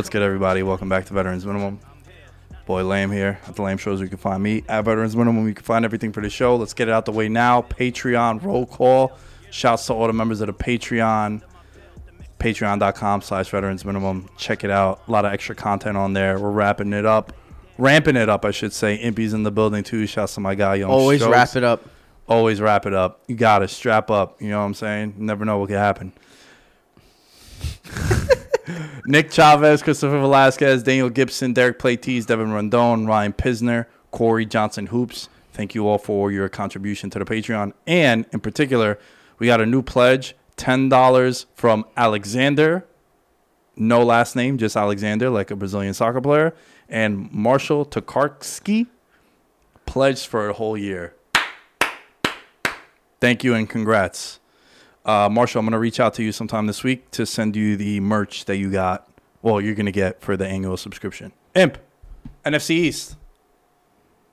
What's good, everybody? Welcome back to Veterans Minimum. Boy Lame here at the Lame Shows. You can find me at Veterans Minimum. You can find everything for the show. Let's get it out the way now. Patreon roll call. Shouts to all the members of the Patreon. Patreon.com slash Veterans Minimum. Check it out. A lot of extra content on there. We're wrapping it up. Ramping it up, I should say. Impy's in the building too. Shouts to my guy, Young Always wrap it up. Always wrap it up. You got to strap up. You know what I'm saying? You never know what could happen. Nick Chavez, Christopher Velasquez, Daniel Gibson, Derek Platees, Devin Rondon, Ryan Pisner, Corey Johnson Hoops. Thank you all for your contribution to the Patreon. And in particular, we got a new pledge $10 from Alexander. No last name, just Alexander, like a Brazilian soccer player. And Marshall Tokarski pledged for a whole year. Thank you and congrats. Uh, Marshall, I'm going to reach out to you sometime this week to send you the merch that you got. Well, you're going to get for the annual subscription. Imp, NFC East.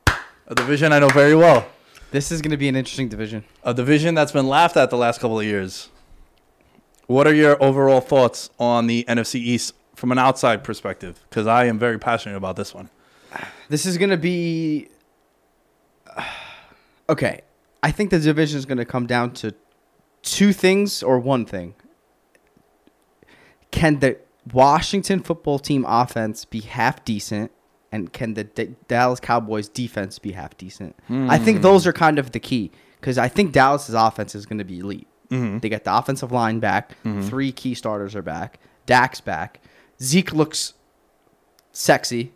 A division I know very well. This is going to be an interesting division. A division that's been laughed at the last couple of years. What are your overall thoughts on the NFC East from an outside perspective? Because I am very passionate about this one. This is going to be. Okay. I think the division is going to come down to two things or one thing. Can the Washington football team offense be half decent? And can the D- Dallas Cowboys defense be half decent? I think those hmm. are kind of the key because I think Dallas's offense is going to be elite. Mm-hmm. They got the offensive line back. Mm-hmm. Three key starters are back. Dak's back. Zeke looks sexy.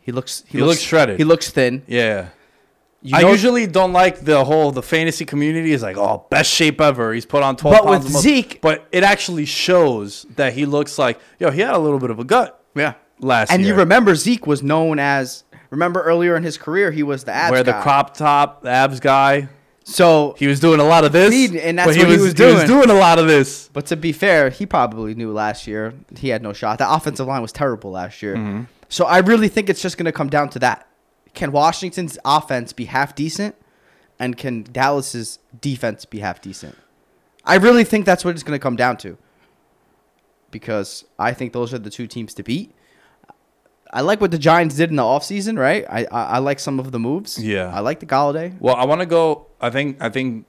He looks. He looks shredded. He looks thin. Yeah. You I usually don't like the whole the fantasy community is like, oh, best shape ever. He's put on twelve But pounds. with a month." Zeke- but it actually shows that he looks like yo. He had a little bit of a gut Yeah. last And year. you remember Zeke was known as. Remember earlier in his career, he was the abs where the crop top, the abs guy. So, He was doing a lot of this, Need- and that's but he what he was He was doing. doing a lot of this. but to be fair, he probably knew last year he had no shot. The offensive line was terrible last year. Mm-hmm. So I really think it's just going to come down to that. Can Washington's offense be half decent, and can Dallas's defense be half decent? I really think that's what it's going to come down to. Because I think those are the two teams to beat. I like what the Giants did in the offseason, right? I, I I like some of the moves. Yeah. I like the Golladay. Well, I want to go. I think. I think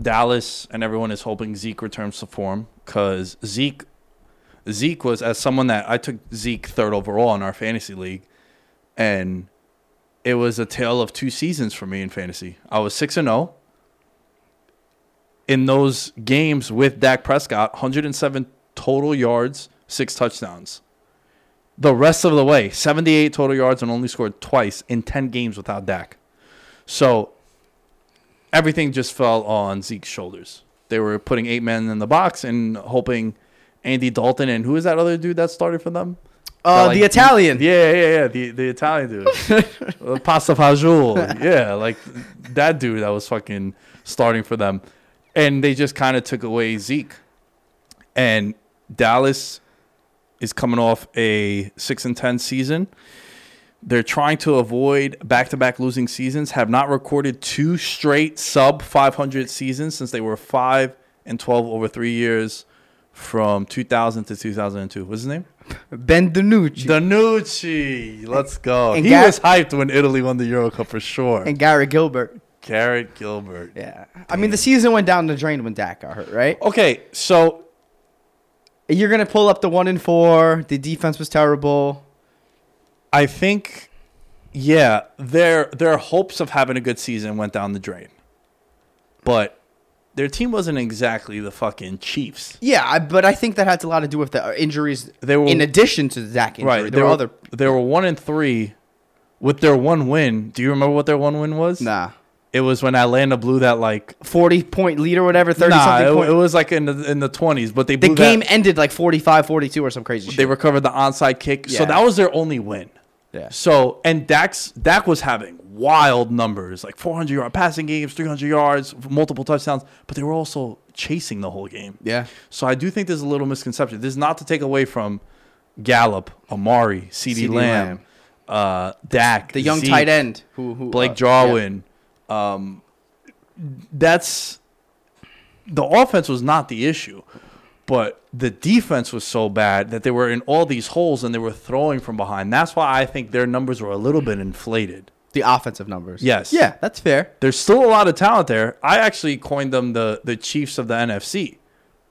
Dallas and everyone is hoping Zeke returns to form because Zeke, Zeke was as someone that I took Zeke third overall in our fantasy league, and it was a tale of two seasons for me in fantasy. I was six and zero. In those games with Dak Prescott, 107 total yards, six touchdowns. The rest of the way, 78 total yards and only scored twice in 10 games without Dak. So everything just fell on Zeke's shoulders. They were putting eight men in the box and hoping Andy Dalton and who is that other dude that started for them? Uh, the Italian. Yeah, yeah, yeah. The the Italian dude. Uh, Pasta fagioli. Yeah, like that dude that was fucking starting for them. And they just kind of took away Zeke. And Dallas is coming off a 6 and 10 season. They're trying to avoid back-to-back losing seasons. Have not recorded two straight sub 500 seasons since they were 5 and 12 over 3 years from 2000 to 2002. What's his name? Ben DiNucci. Danucci. Let's go. And he Gar- was hyped when Italy won the Euro Cup for sure. and Garrett Gilbert. Garrett Gilbert. Yeah. I mean, the season went down the drain when Dak got hurt, right? Okay, so You're gonna pull up the one and four. The defense was terrible. I think, yeah, their their hopes of having a good season went down the drain. But their team wasn't exactly the fucking Chiefs. Yeah, I, but I think that had a lot to do with the injuries. They were- in addition to the Dak injury. Right. There were other. They were one and three with their one win. Do you remember what their one win was? Nah. It was when Atlanta blew that like Forty point lead or whatever. Thirty nah, something it, point. it was like in the in the twenties, but they the game that, ended like 45, 42 or some crazy shit. they shit. recovered the onside kick. So that was their only win. Yeah. So and Dax Dak was having wild numbers, like 400 yard passing games, 300 yards, multiple touchdowns, but they were also chasing the whole game. Yeah. So I do think there's a little misconception. This is not to take away from Gallup, Amari, CD, CeeDee Lamb, Lamb. uh, Dak, The young Zeke, tight end who who Blake uh, Jarwin. Um, that's the offense was not the issue, but the defense was so bad that they were in all these holes and they were throwing from behind. That's why I think their numbers were a little bit inflated. the offensive numbers. Yes. Yeah, that's fair. There's still a lot of talent there. I actually coined them the the Chiefs of the NFC.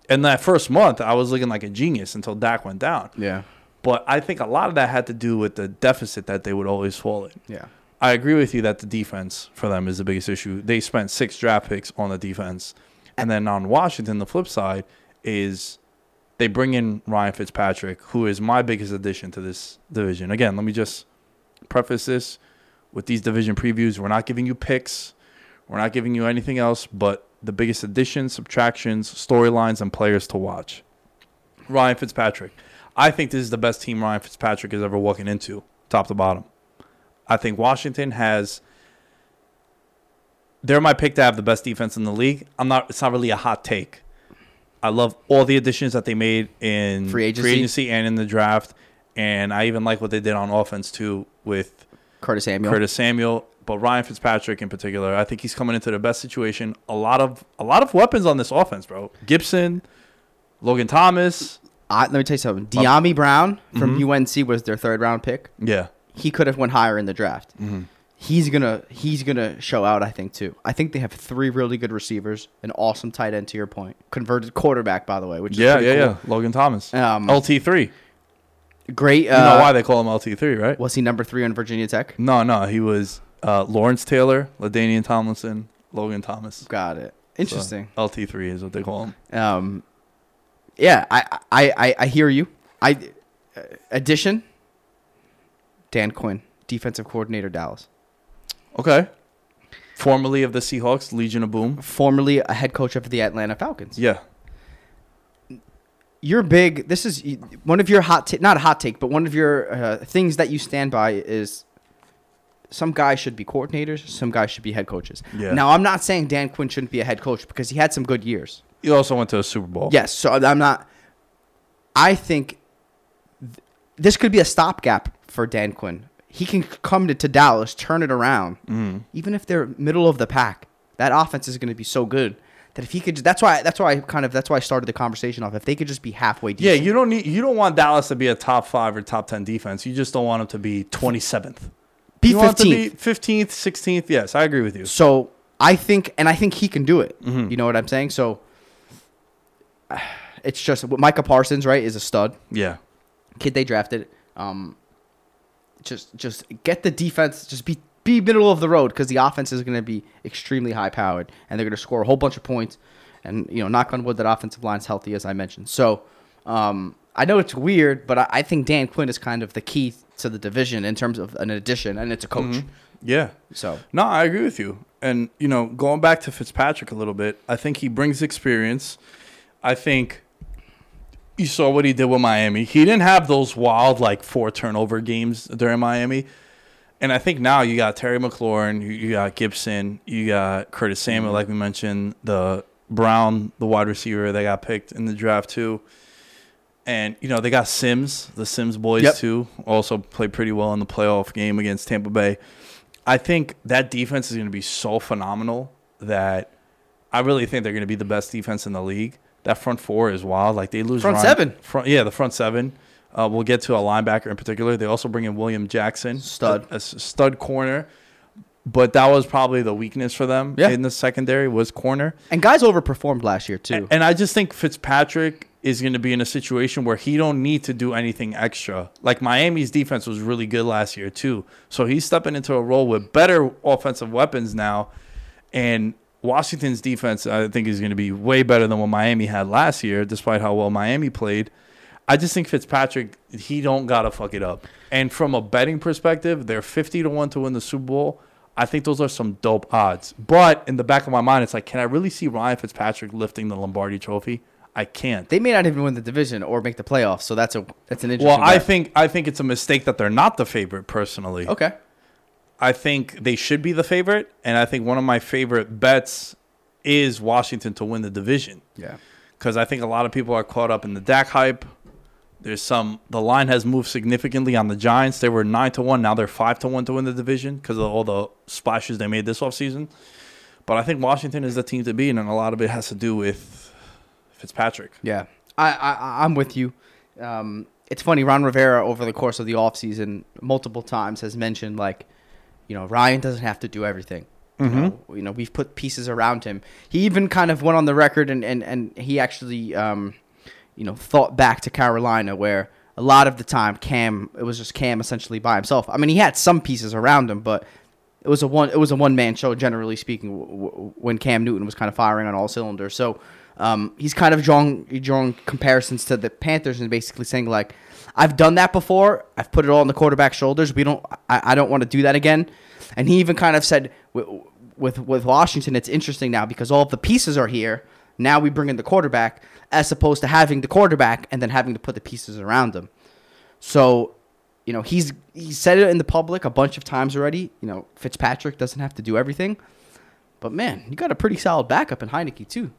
In that first month, I was looking like a genius until Dak went down. Yeah. But I think a lot of that had to do with the deficit that they would always fall in. Yeah. I agree with you that the defense for them is the biggest issue. They spent six draft picks on the defense. And then on Washington, the flip side is they bring in Ryan Fitzpatrick, who is my biggest addition to this division. Again, let me just preface this with these division previews. We're not giving you picks, we're not giving you anything else but the biggest additions, subtractions, storylines, and players to watch. Ryan Fitzpatrick. I think this is the best team Ryan Fitzpatrick is ever walking into, top to bottom. I think Washington has. They're my pick to have the best defense in the league. I'm not. It's not really a hot take. I love all the additions that they made in Free agency? and in the draft, and I even like what they did on offense too with Curtis Samuel. Curtis Samuel. But Ryan Fitzpatrick in particular, I think he's coming into the best situation. A lot of a lot of weapons on this offense, bro. Gibson, Logan Thomas. Uh, let me tell you something. Dyami Brown from Mm-hmm. UNC was their third round pick. Yeah, He could have went higher in the draft. Mm-hmm. He's gonna he's gonna show out. I think too. I think they have three really good receivers, an awesome tight end. To your point, converted quarterback by the way, which is yeah, yeah, cool. yeah. Logan Thomas, Um, LT three. Great. You Uh, know why they call him LT three, right? was he number three on Virginia Tech? No, no, he was uh, Lawrence Taylor, LaDainian Tomlinson, Logan Thomas. Got it. Interesting. LT three is what they call him. Um, yeah, I, I, I, I hear you. I uh, addition. Dan Quinn, defensive coordinator, Dallas, Okay. Formerly of the Seahawks, Legion of Boom. formerly a head coach of the Atlanta Falcons. Yeah. You're big. This is one of your hot, ta- not a hot take, but one of your uh, things that you stand by is some guys should be coordinators, some guys should be head coaches. Yeah. Now, I'm not saying Dan Quinn shouldn't be a head coach because he had some good years. He also went to a Super Bowl. Yes, so I'm not. I think th- this could be a stopgap for Dan Quinn. He can come to, to Dallas, turn it around, Mm-hmm. even if they're middle of the pack. That offense is going to be so good that if he could, that's why that's why I kind of that's why I started the conversation off. If they could just be halfway decent. Yeah, you don't need you don't want Dallas to be a top five or top ten defense. You just don't want them to be twenty seventh. be You want them to be fifteenth. fifteenth, sixteenth. Yes, I agree with you. So I think, and I think he can do it. Mm-hmm. You know what I'm saying? So it's just Micah Parsons, right? Is a stud. Yeah. kid they drafted. Um, just just get the defense. Just be be middle of the road because the offense is going to be extremely high powered and they're going to score a whole bunch of points. And you know, knock on wood, that offensive line's healthy as I mentioned. So um, I know it's weird, but I, I think Dan Quinn is kind of the key to the division in terms of an addition, and it's a coach. Yeah. So No, I agree with you. And you know, going back to Fitzpatrick a little bit, I think he brings experience. I think you saw what he did with Miami. He didn't have those wild like four turnover games during Miami. And I think now you got Terry McLaurin, you, you got Gibson, you got Curtis Samuel, mm-hmm. like we mentioned, the Brown, the wide receiver that got picked in the draft too. And you know they got Sims, the Sims boys Yep. too, also played pretty well in the playoff game against Tampa Bay. I think that defense is going to be so phenomenal that I really think they're going to be the best defense in the league. That front four is wild. Like they lose Front Ryan- seven. Front, yeah, the front seven. Uh, we'll get to a linebacker in particular. They also bring in William Jackson, Stud. a, a stud corner. But that was probably the weakness for them Yeah. in the secondary was corner. And guys overperformed last year too. And I just think Fitzpatrick is going to be in a situation where he don't need to do anything extra. Like Miami's defense was really good last year too, so he's stepping into a role with better offensive weapons now. And Washington's defense, I think, is going to be way better than what Miami had last year, despite how well Miami played. I just think Fitzpatrick, he don't gotta fuck it up. And from a betting perspective, they're fifty to one to win the Super Bowl. I think those are some dope odds. But in the back of my mind, it's like, can I really see Ryan Fitzpatrick lifting the Lombardi Trophy? I can't. they may not even win the division or make the playoffs, so that's a that's an interesting. Well, I bet. think I think it's a mistake that they're not the favorite. Personally, okay. I think they should be the favorite, and I think one of my favorite bets is Washington to win the division. Yeah. because I think a lot of people are caught up in the Dak hype. There's some. The line has moved significantly on the Giants. They were nine to one. Now they're five to one to win the division because of all the splashes they made this offseason. But I think Washington is the team to beat, and a lot of it has to do with Fitzpatrick. Yeah, I, I I'm with you. Um, it's funny. Ron Rivera over the course of the offseason multiple times has mentioned like, you know, Ryan doesn't have to do everything. You, know, you know, we've put pieces around him. He even kind of went on the record and and and he actually, um, you know, thought back to Carolina where a lot of the time Cam it was just Cam essentially by himself. I mean, he had some pieces around him, but it was a one it was a one man show generally speaking w- w- when Cam Newton was kind of firing on all cylinders. So um, he's kind of drawing, drawn comparisons to the Panthers and basically saying like I've done that before. I've put it all on the quarterback's shoulders. We don't I, I don't want to do that again. And he even kind of said with, with with Washington it's interesting now because all of the pieces are here. Now we bring in the quarterback as opposed to having the quarterback and then having to put the pieces around him. So, you know, he's he said it in the public a bunch of times already. You know, Fitzpatrick doesn't have to do everything, but man, you got a pretty solid backup in Heinicke too.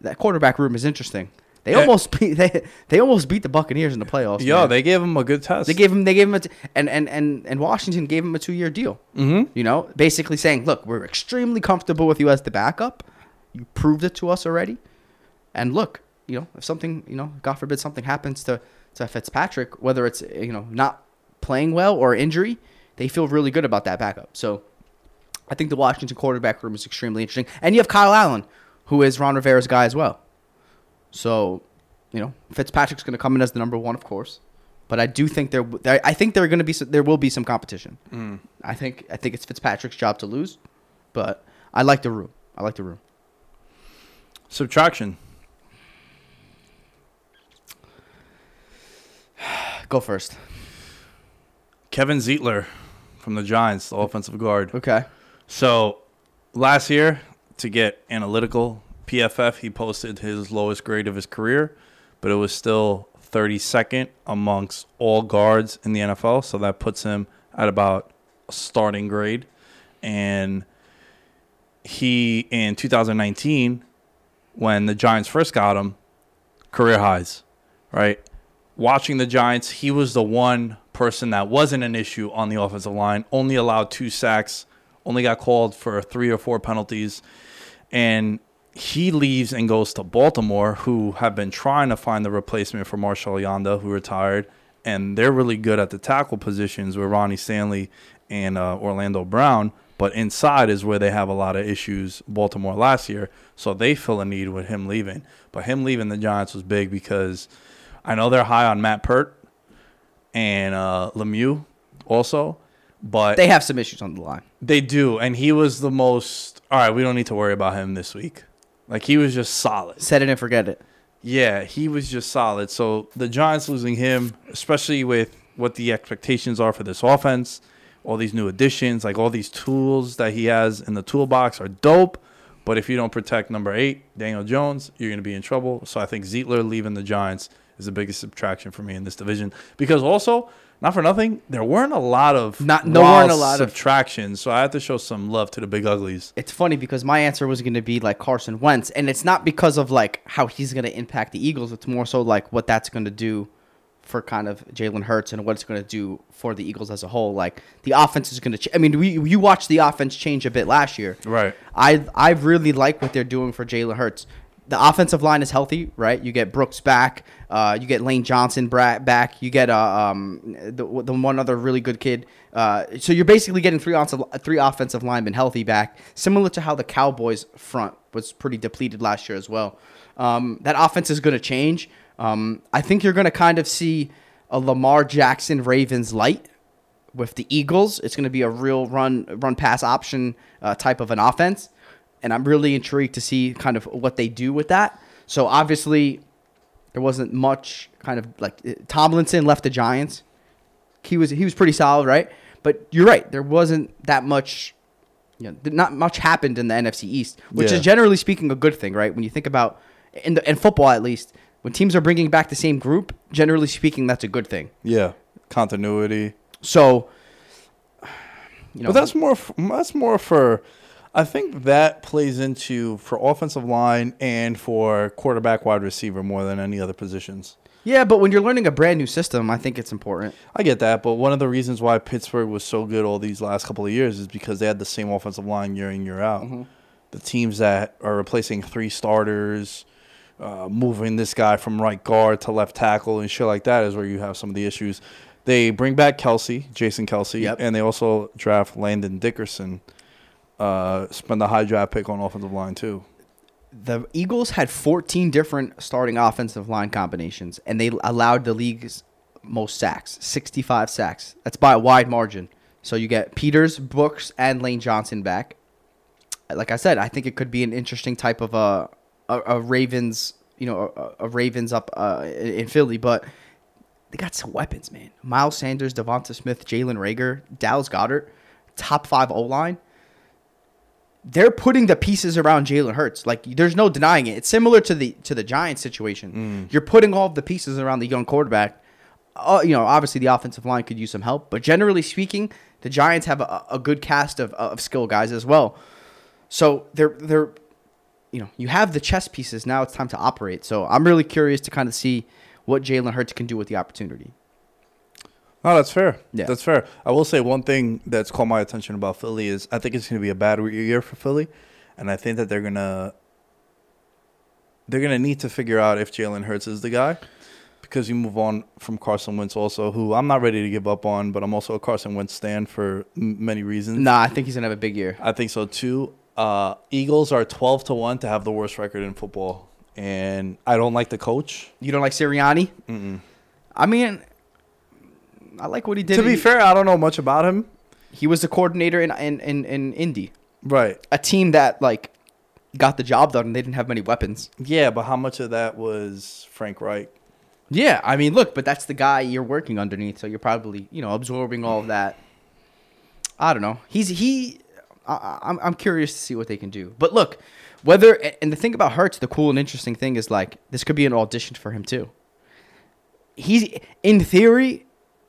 That quarterback room is interesting. They Yeah. almost beat they they almost beat the Buccaneers in the playoffs. Yo, man. they gave him a good test. They gave him they gave him a t- and and and and Washington gave him a two year deal. Mm-hmm. You know, basically saying, look, we're extremely comfortable with you as the backup. You proved it to us already, and look, you know, if something, you know, God forbid something happens to to Fitzpatrick, whether it's you know not playing well or injury, they feel really good about that backup. So. I think the Washington quarterback room is extremely interesting, and you have Kyle Allen, who is Ron Rivera's guy as well. So, you know, Fitzpatrick's going to come in as the number one, of course, but I do think there. I think there are going to be some, there will be some competition. Mm. I think I think it's Fitzpatrick's job to lose, but I like the room. I like the room. Subtraction. Go first. Kevin Zeitler from the Giants, the offensive guard. Okay. So last year, to get analytical, PFF, he posted his lowest grade of his career, but it was still 32nd amongst all guards in the NFL. So that puts him at about starting grade. And he, in 2019, when the Giants first got him, career highs, right? Watching the Giants, he was the one person that wasn't an issue on the offensive line, only allowed two sacks, only got called for three or four penalties. And he leaves and goes to Baltimore, who have been trying to find the replacement for Marshal Yanda, who retired. And they're really good at the tackle positions with Ronnie Stanley and uh, Orlando Brown. But inside is where they have a lot of issues, Baltimore last year. So they feel a need with him leaving. But him leaving the Giants was big because I know they're high on Matt Peart and uh, Lemieux also. But They have some issues on the line. they do, and he was the most. All right, we don't need to worry about him this week. Like he was just solid. Set it and forget it. Yeah, he was just solid. So the Giants losing him, especially with what the expectations are for this offense, all these new additions, like all these tools that he has in the toolbox are dope. But if you don't protect number eight, Daniel Jones, you're going to be in trouble. So I think Zeitler leaving the Giants is the biggest subtraction for me in this division because also not for nothing there weren't a lot of Not- there weren't a lot of- subtractions, so I had to show some love to the big uglies. it's funny because my answer was going to be like Carson Wentz, and it's not because of like how he's going to impact the Eagles. It's more so like what that's going to do for kind of Jalen Hurts and what it's going to do for the Eagles as a whole. Like the offense is going to. Ch- I mean, we you watched the offense change a bit last year, Right. I I really like what they're doing for Jalen Hurts. The offensive line is healthy, right? You get Brooks back, uh, you get Lane Johnson back, you get uh, um, the, the one other really good kid. Uh, so you're basically getting three offensive three offensive linemen healthy back, similar to how the Cowboys front was pretty depleted last year as well. Um, that offense is going to change. Um, I think you're going to kind of see a Lamar Jackson Ravens light with the Eagles. It's going to be a real run run pass option uh, type of an offense, and I'm really intrigued to see kind of what they do with that. So obviously, there wasn't much kind of like uh, Tomlinson left the Giants. He was he was pretty solid, right? But you're right. There wasn't that much. You know, not much happened in the NFC East, which Yeah. is generally speaking a good thing, right? When you think about in the, in football at least, when teams are bringing back the same group, generally speaking, that's a good thing. Yeah, continuity. So, you know, But that's more. That's more for. I think that plays into for offensive line and for quarterback, wide receiver more than any other positions. yeah. But when you're learning a brand new system, I think it's important. I get that, but one of the reasons why Pittsburgh was so good all these last couple of years is because they had the same offensive line year in year out. Mm-hmm. The teams that are replacing three starters, uh, moving this guy from right guard to left tackle and shit like that is where you have some of the issues. They bring back Kelce, Jason Kelce, Yep. and they also draft Landon Dickerson. Uh, spend the high draft pick on offensive line too. The Eagles had 14 different starting offensive line combinations, and they allowed the league's most sacks, 65 sacks. That's by a wide margin. So you get Peters, Brooks, and Lane Johnson back. Like I said, I think it could be an interesting type of a a, a Ravens, you know, a, a Ravens up uh, in Philly, but they got some weapons, man. Miles Sanders, DeVonta Smith, Jalen Reagor, Dallas Goedert, top five O line. They're putting the pieces around Jalen Hurts. Like there's no denying it. It's similar to the to the Giants situation. You're putting all of the pieces around the young quarterback. Uh, you know, obviously the offensive line could use some help, but generally speaking, the Giants have a, a good cast of, of skill guys as well. So they're they're you know, you have the chess pieces. Now it's time to operate. So I'm really curious to kind of see what Jalen Hurts can do with the opportunity. No, that's fair. Yeah. That's fair. I will say one thing that's caught my attention about Philly is I think it's going to be a bad year for Philly, and I think that they're gonna they're gonna need to figure out if Jalen Hurts is the guy, because you move on from Carson Wentz also, who I'm not ready to give up on, but I'm also a Carson Wentz stand for m- many reasons. Nah, I think he's gonna have a big year. I think so too. Uh, Eagles are 12 to one to have the worst record in football, and I don't like the coach. You don't like Sirianni? Mm-mm. I mean, I like what he did. To be He- fair, I don't know much about him. he was the coordinator in in in, in Indy, Right. a team that like got the job done. and They didn't have many weapons. Yeah, but how much of that was Frank Reich? Yeah, I mean, look, but that's the guy you're working underneath, so you're probably you know absorbing all of that. I don't know. He's he. I, I'm I'm curious to see what they can do. But look, whether and the thing about Hurts, the cool and interesting thing is like this could be an audition for him too. He's in theory,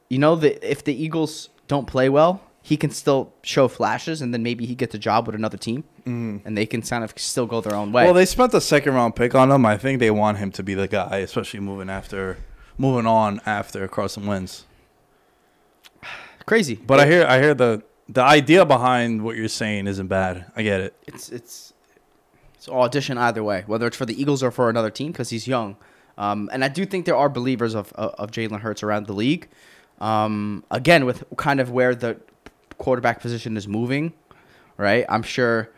you know, that if the Eagles don't play well, he can still show flashes, and then maybe he gets a job with another team, and they can kind of still go their own way. Well, they spent the second round pick on him. I think they want him to be the guy, especially moving after, moving on after Carson Wentz. Crazy, But I hear, I hear the the idea behind what you're saying isn't bad. I get it. it's it's it's audition either way, whether it's for the Eagles or for another team, because he's young. Um, and I do think there are believers of of, of Jalen Hurts around the league. Um, again, with kind of where the quarterback position is moving, right? I'm sure,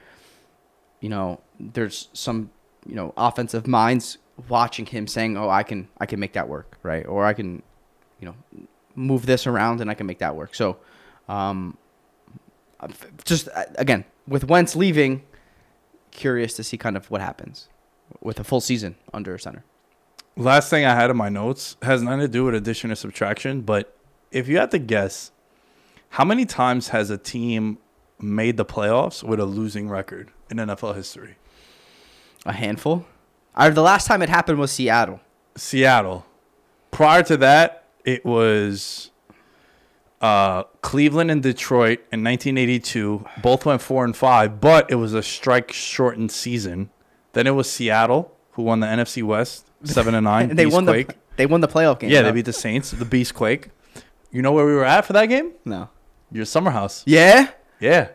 you know, there's some you know offensive minds watching him saying, "Oh, I can I can make that work," right? Or I can, you know, move this around and I can make that work. So, um, just uh, again with Wentz leaving, curious to see kind of what happens with a full season under center. Last thing I had in my notes has nothing to do with addition or subtraction, but if you had to guess, how many times has a team made the playoffs with a losing record in NFL history? A handful. I, the last time it happened was Seattle. Seattle. prior to that, it was uh, Cleveland and Detroit in 1982. Both went four and five, but it was a strike-shortened season. Then it was Seattle who won the NFC West, seven and nine. And they won Beastquake. the they won the playoff game. Yeah, huh? they beat the Saints, the Beast Quake. You know where we were at for that game? no. Your summer house. Yeah, Yeah.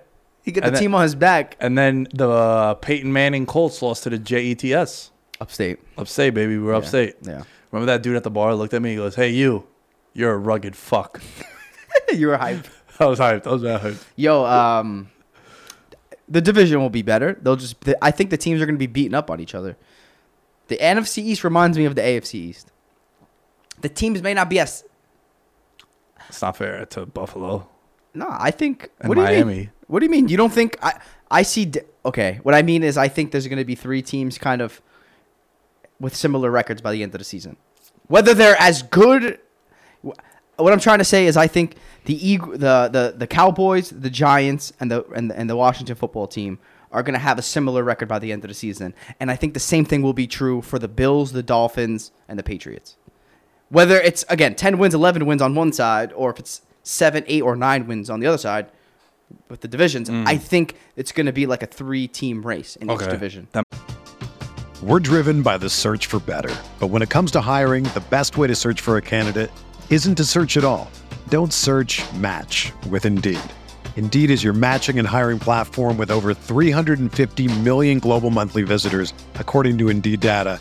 he got the then- team on his back. And then the uh, Peyton Manning Colts lost to the JETS. Upstate. Upstate, baby. We're upstate. Yeah. Remember that dude at the bar looked at me? He goes, Hey, you, you're a rugged fuck. you were hyped. I was hyped. I was hyped. Yo, um, the division will be better. They'll just. I think the teams are going to be beating up on each other. The NFC East reminds me of the AFC East. The teams may not be as. It's not fair to Buffalo. No, I think. And what do you mean? Miami. What do you mean? You don't think I? I see. Okay, what I mean is, I think there's going to be three teams kind of with similar records by the end of the season. Whether they're as good. What I'm trying to say is, I think the the the the Cowboys, the Giants, and the and the, and the Washington football team are going to have a similar record by the end of the season, and I think the same thing will be true for the Bills, the Dolphins, and the Patriots. Whether it's again ten wins, eleven wins on one side, or if it's seven, eight, or nine wins on the other side, with the divisions, mm. I think it's going to be like a three-team race in each division. That We're driven by the search for better. But when it comes to hiring, the best way to search for a candidate isn't to search at all. Don't search match with Indeed. Indeed is your matching and hiring platform with over 350 million global monthly visitors, according to Indeed data,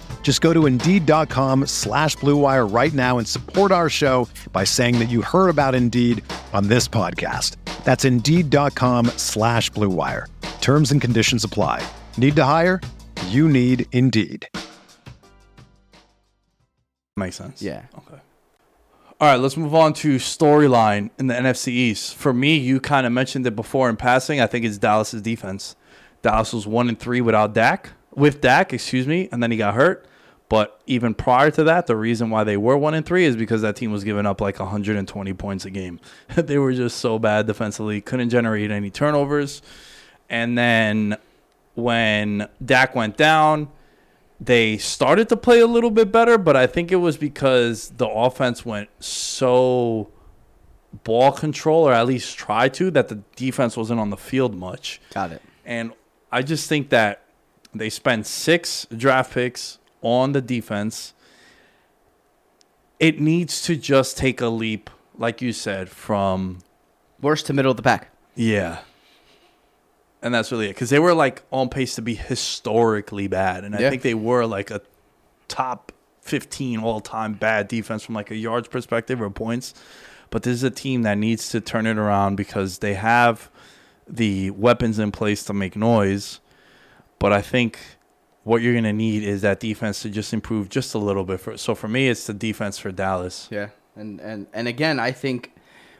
Just go to Indeed.com slash Blue Wire right now and support our show by saying that you heard about Indeed on this podcast. That's Indeed.com slash Blue Wire. Terms and conditions apply. Need to hire? You need Indeed. makes sense. Yeah. Okay. All right, let's move on to storyline in the NFC East. For me, you kind of mentioned it before in passing. I think it's Dallas's defense. Dallas was one and three without Dak, with Dak, excuse me, and then he got hurt. But even prior to that, the reason why they were one and three is because that team was giving up like 120 points a game. they were just so bad defensively, couldn't generate any turnovers. And then when Dak went down, they started to play a little bit better, but I think it was because the offense went so ball control, or at least tried to, that the defense wasn't on the field much. Got it. And I just think that they spent six draft picks on the defense. It needs to just take a leap, like you said, from Worst to middle of the pack. yeah. And that's really it. Because they were like on pace to be historically bad. And I Yeah. think they were like a top 15 all time bad defense from like a yards perspective or points. But this is a team that needs to turn it around because they have the weapons in place to make noise. But I think what you're going to need is that defense to just improve just a little bit. For, so for me, it's the defense for Dallas. Yeah, and and and again, I think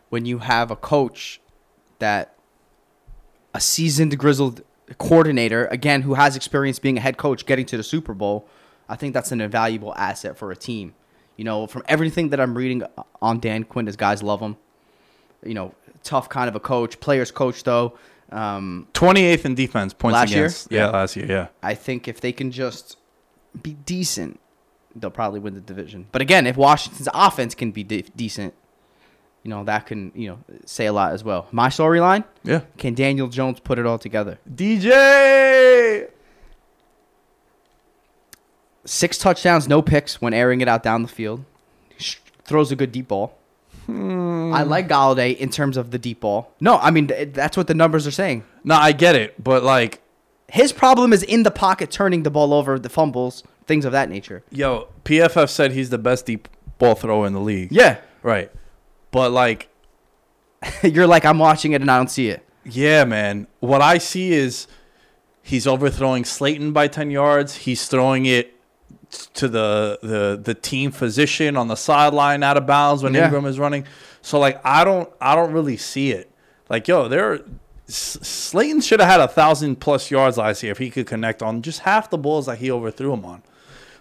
when you have a coach that a seasoned, grizzled coordinator, again, who has experience being a head coach, getting to the Super Bowl, I think that's an invaluable asset for a team. You know, from everything that I'm reading on Dan Quinn, his guys love him. You know, tough kind of a coach, players coach though. Um, 28th in defense points Last year? Yeah, Yeah. last year. Yeah. I think if they can just be decent, they'll probably win the division. But again, if Washington's offense can be de- decent, you know that can you know say a lot as well. My storyline: Yeah. Can Daniel Jones put it all together? DJ. Six touchdowns, no picks when airing it out down the field. Throws a good deep ball. Hmm. I like Golladay in terms of the deep ball. No, I mean that's what the numbers are saying. No, I get it, but like, His problem is in the pocket, turning the ball over, the fumbles, things of that nature. yo, PFF said he's the best deep ball thrower in the league. Yeah, Right. But like, you're like I'm watching it and I don't see it. yeah, man. What I see is He's overthrowing Slayton by 10 yards. He's throwing it to the the the team physician on the sideline out of bounds when Yeah. Ingram is running. So like I don't I don't really see it. Like yo, there Slayton should have had a thousand plus yards last year if he could connect on just half the balls that he overthrew him on.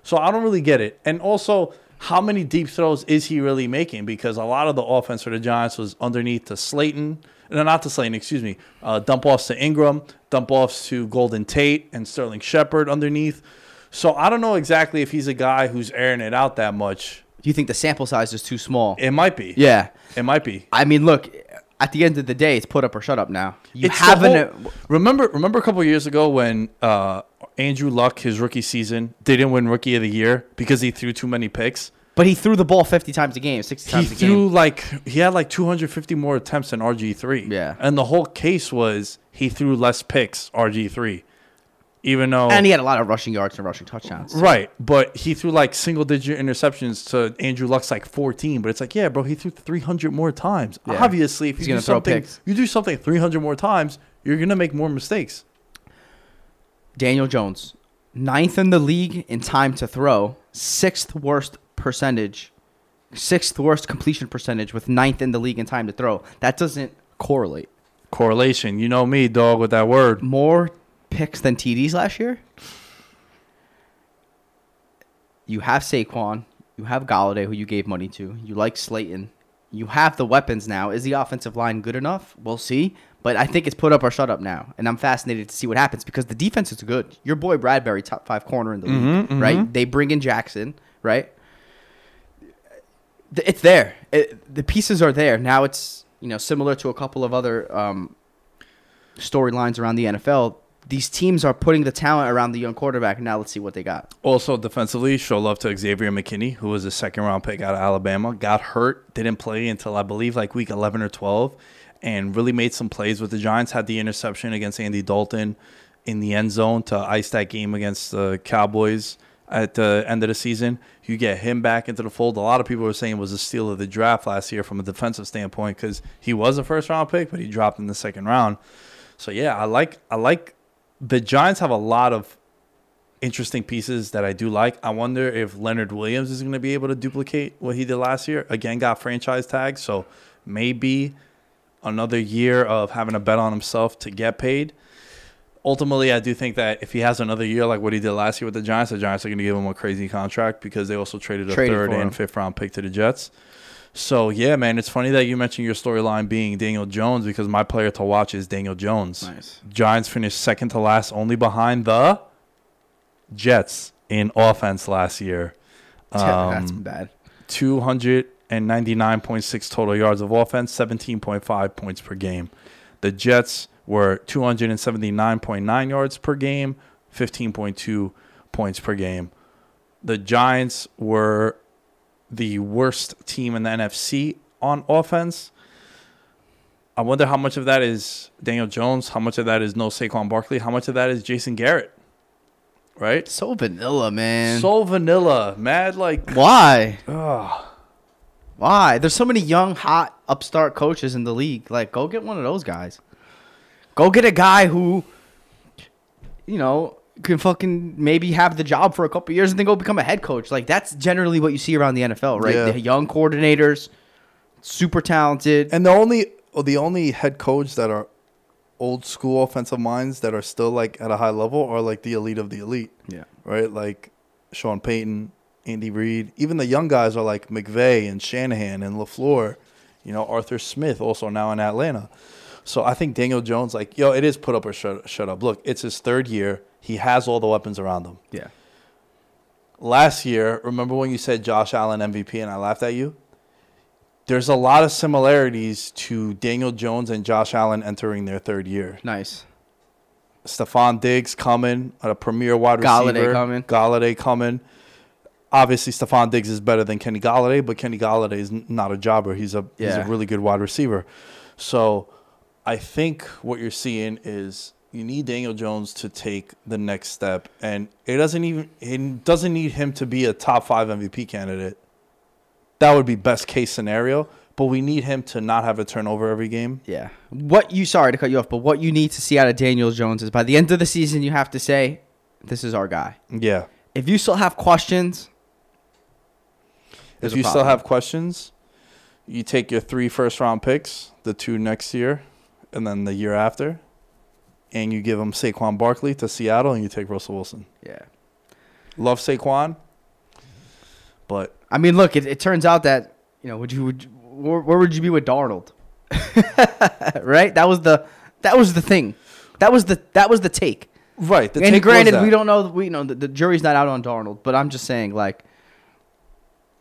So I don't really get it. And also, how many deep throws is he really making? Because a lot of the offense for the Giants was underneath to Slayton. No, not to Slayton, excuse me. Uh, dump offs to Ingram, dump offs to Golden Tate and Sterling Shepard underneath. So I don't know exactly if he's a guy who's airing it out that much. Do you think the sample size is too small? It might be. yeah. It might be. I mean, look. At the end of the day, it's put up or shut up. Now you It's haven't. whole- remember remember a couple years ago when uh, Andrew Luck his rookie season they didn't win rookie of the year because he threw too many picks. but he threw the ball fifty times a game, sixty He times a threw game. like he had like 250 more attempts than RG3. Yeah. And the whole case was he threw less picks RG3. Even though And he had a lot of rushing yards and rushing touchdowns. Right, but he threw like single digit interceptions to Andrew Luck's like 14. But it's like, yeah, bro, he threw 300 more times. Yeah. Obviously, if He's you do something, picks. you do something 300 more times, you're gonna make more mistakes. Daniel Jones, ninth in the league in time to throw, sixth worst percentage, sixth worst completion percentage with ninth in the league in time to throw. That doesn't correlate. Correlation, you know me, dog, with that word. More picks than TDs last year. You have Saquon. You have Golladay, who you gave money to. You like Slayton. You have the weapons now. Is the offensive line good enough? We'll see. But I think it's put up or shut up now. And I'm fascinated to see what happens because the defense is good. Your boy Bradberry, top five corner in the league, right? They bring in Jackson, right? It's there. It, the pieces are there. Now it's, you know, similar to a couple of other um, storylines around the NFL. These teams are putting the talent around the young quarterback. Now let's see what they got. Also, defensively, show love to Xavier McKinney, who was a second round pick out of Alabama. Got hurt, didn't play until I believe like week 11 or 12, and really made some plays with the Giants. Had the interception against Andy Dalton in the end zone to ice that game against the Cowboys at the end of the season. You get him back into the fold. A lot of people were saying was a steal of the draft last year from a defensive standpoint because he was a first round pick, but he dropped in the second round. So yeah, I like I like the Giants have a lot of interesting pieces that I do like. I wonder if Leonard Williams is going to be able to duplicate what he did last year. Again, got franchise tag, so maybe another year of having to bet on himself to get paid. Ultimately, I do think that if he has another year like what he did last year with the Giants, the Giants are going to give him a crazy contract because they also traded a Traded third him. and fifth round pick to the Jets. So yeah, man, it's funny that you mentioned your storyline being Daniel Jones because my player to watch is Daniel Jones. Nice. Giants finished second to last, only behind the Jets in offense last year. That's Um, bad. 299.6 total yards of offense, 17.5 points per game. The Jets were 279.9 yards per game, 15.2 points per game. The Giants were the worst team in the NFC on offense. I wonder how much of that is Daniel Jones, how much of that is no Saquon Barkley, how much of that is Jason Garrett. Right? So vanilla, man. So vanilla, mad like Why? ugh. Why? There's so many young, hot, upstart coaches in the league. Like, go get one of those guys. Go get a guy who, you know, can fucking maybe have the job for a couple years and then go become a head coach. Like, that's generally what you see around the NFL, right? Yeah. The young coordinators, super talented. And the only oh, the only head coach that are old school offensive minds that are still like at a high level are like the elite of the elite, yeah. right? Like Sean Payton, Andy Reid. Even the young guys are like McVay and Shanahan and LaFleur. You know, Arthur Smith also now in Atlanta. So I think Daniel Jones, like, yo, it is put up or shut, shut up. Look, it's his third year. He has all the weapons around him. Yeah. last year, remember when you said Josh Allen MVP and I laughed at you? There's a lot of similarities to Daniel Jones and Josh Allen entering their third year. Nice. Stefon Diggs coming, a premier wide Golladay receiver. coming. Golladay coming. Obviously, Stefon Diggs is better than Kenny Golladay, but Kenny Golladay is not a jobber. He's a he's a really good wide receiver. So, I think what you're seeing is you need Daniel Jones to take the next step, and it doesn't even it doesn't need him to be a top five MVP candidate. That would be best case scenario. but we need him to not have a turnover every game. Yeah. What you sorry to cut you off, but what you need to see out of Daniel Jones is by the end of the season you have to say, This is our guy. Yeah. If you still have questions, If you still have questions, you take your three first round picks, the two next year, and then the year after, and you give them Saquon Barkley to Seattle, and you take Russell Wilson. Yeah. Love Saquon, but I mean, look, it, it turns out that, you know, would you would you- where, where would you be with Darnold? right? That was the that was the thing. That was the that was the take. right. The and take was granted, we don't know. We you know the, the jury's not out on Darnold, but I'm just saying, like,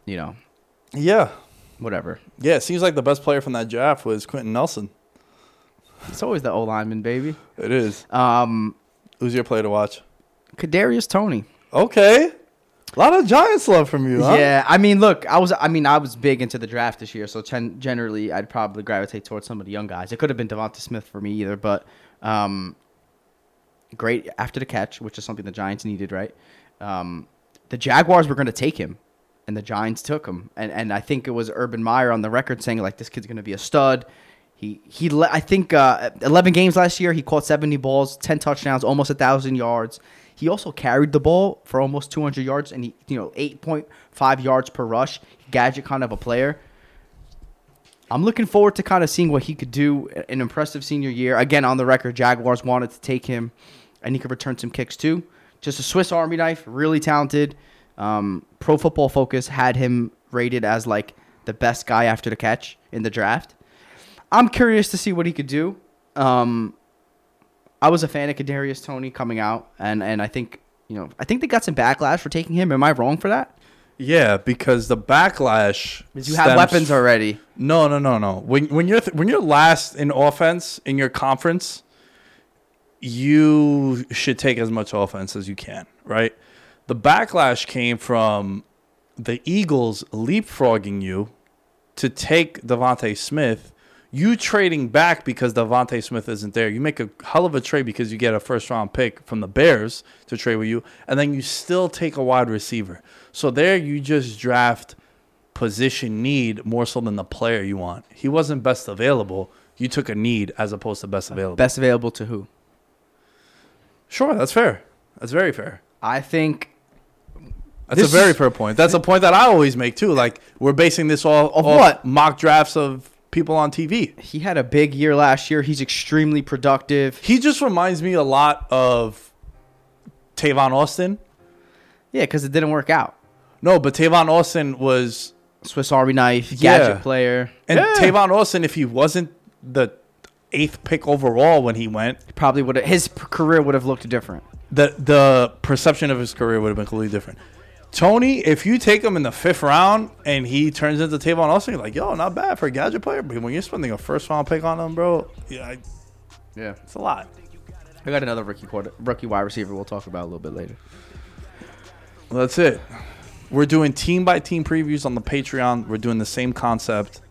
you know, Yeah, whatever. yeah. It seems like the best player from that draft was Quenton Nelson. It's always the O lineman, baby. It is. Um, Who's your player to watch? Kadarius Toney. Okay, a lot of Giants love from you. Huh? Yeah, I mean, look, I was, I mean, I was big into the draft this year, so gen- generally, I'd probably gravitate towards some of the young guys. It could have been DeVonta Smith for me either, but um, great after the catch, which is something the Giants needed, right? Um, the Jaguars were going to take him, and the Giants took him, and and I think it was Urban Meyer on the record saying like this kid's going to be a stud. He he, I think uh, 11 games last year, he caught 70 balls, 10 touchdowns, almost a thousand yards. He also carried the ball for almost 200 yards, and he you know 8.5 yards per rush. Gadget kind of a player. I'm looking forward to kind of seeing what he could do. An impressive senior year. Again, on the record, Jaguars wanted to take him, and he could return some kicks too. Just a Swiss Army knife, really talented. Um, Pro Football Focus had him rated as like the best guy after the catch in the draft. I'm curious to see what he could do. Um, I was a fan of Kadarius Toney coming out, and and I think you know I think they got some backlash for taking him. Am I wrong for that? Yeah, because the backlash. You have weapons already. No, no, no, no. When when you're th- when you're last in offense in your conference, you should take as much offense as you can, right? The backlash came from the Eagles leapfrogging you to take DeVonta Smith. You trading back because DeVonta Smith isn't there. You make a hell of a trade because you get a first round pick from the Bears to trade with you, and then you still take a wide receiver. So there you just draft position need more so than the player you want. He wasn't best available. You took a need as opposed to best available. Best available to who? Sure, that's fair. That's very fair. I think That's This a very fair point. That's a point that I always make too. Like we're basing this all Of off what? mock drafts of people on TV. he had a big year last year. He's extremely productive. He just reminds me a lot of Tavon Austin. Yeah, because it didn't work out. No, but Tavon Austin was Swiss Army knife, Yeah. gadget player, and Yeah. Tavon Austin if he wasn't the eighth pick overall when he went, probably would have his career would have looked different. the the perception of his career would have been completely different. Toney, if you take him in the fifth round and he turns into Tavon Austin, you're like, yo, not bad for a gadget player. But when you're spending a first round pick on him, bro, yeah, I- Yeah, it's a lot. I got another rookie quarter, rookie wide receiver. We'll talk about a little bit later. Well, that's it. We're doing team by team previews on the Patreon. We're doing the same concept.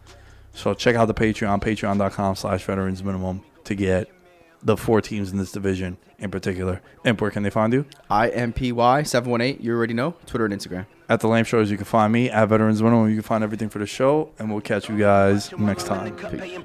So check out the Patreon, patreon.com slash veterans minimum to get the four teams in this division in particular. And where can they find you? IMPY seven one eight. You already know Twitter and Instagram. At the Lame Shows, you can find me. At Veterans Minimum, you can find everything for the show. And we'll catch you guys next time. Paying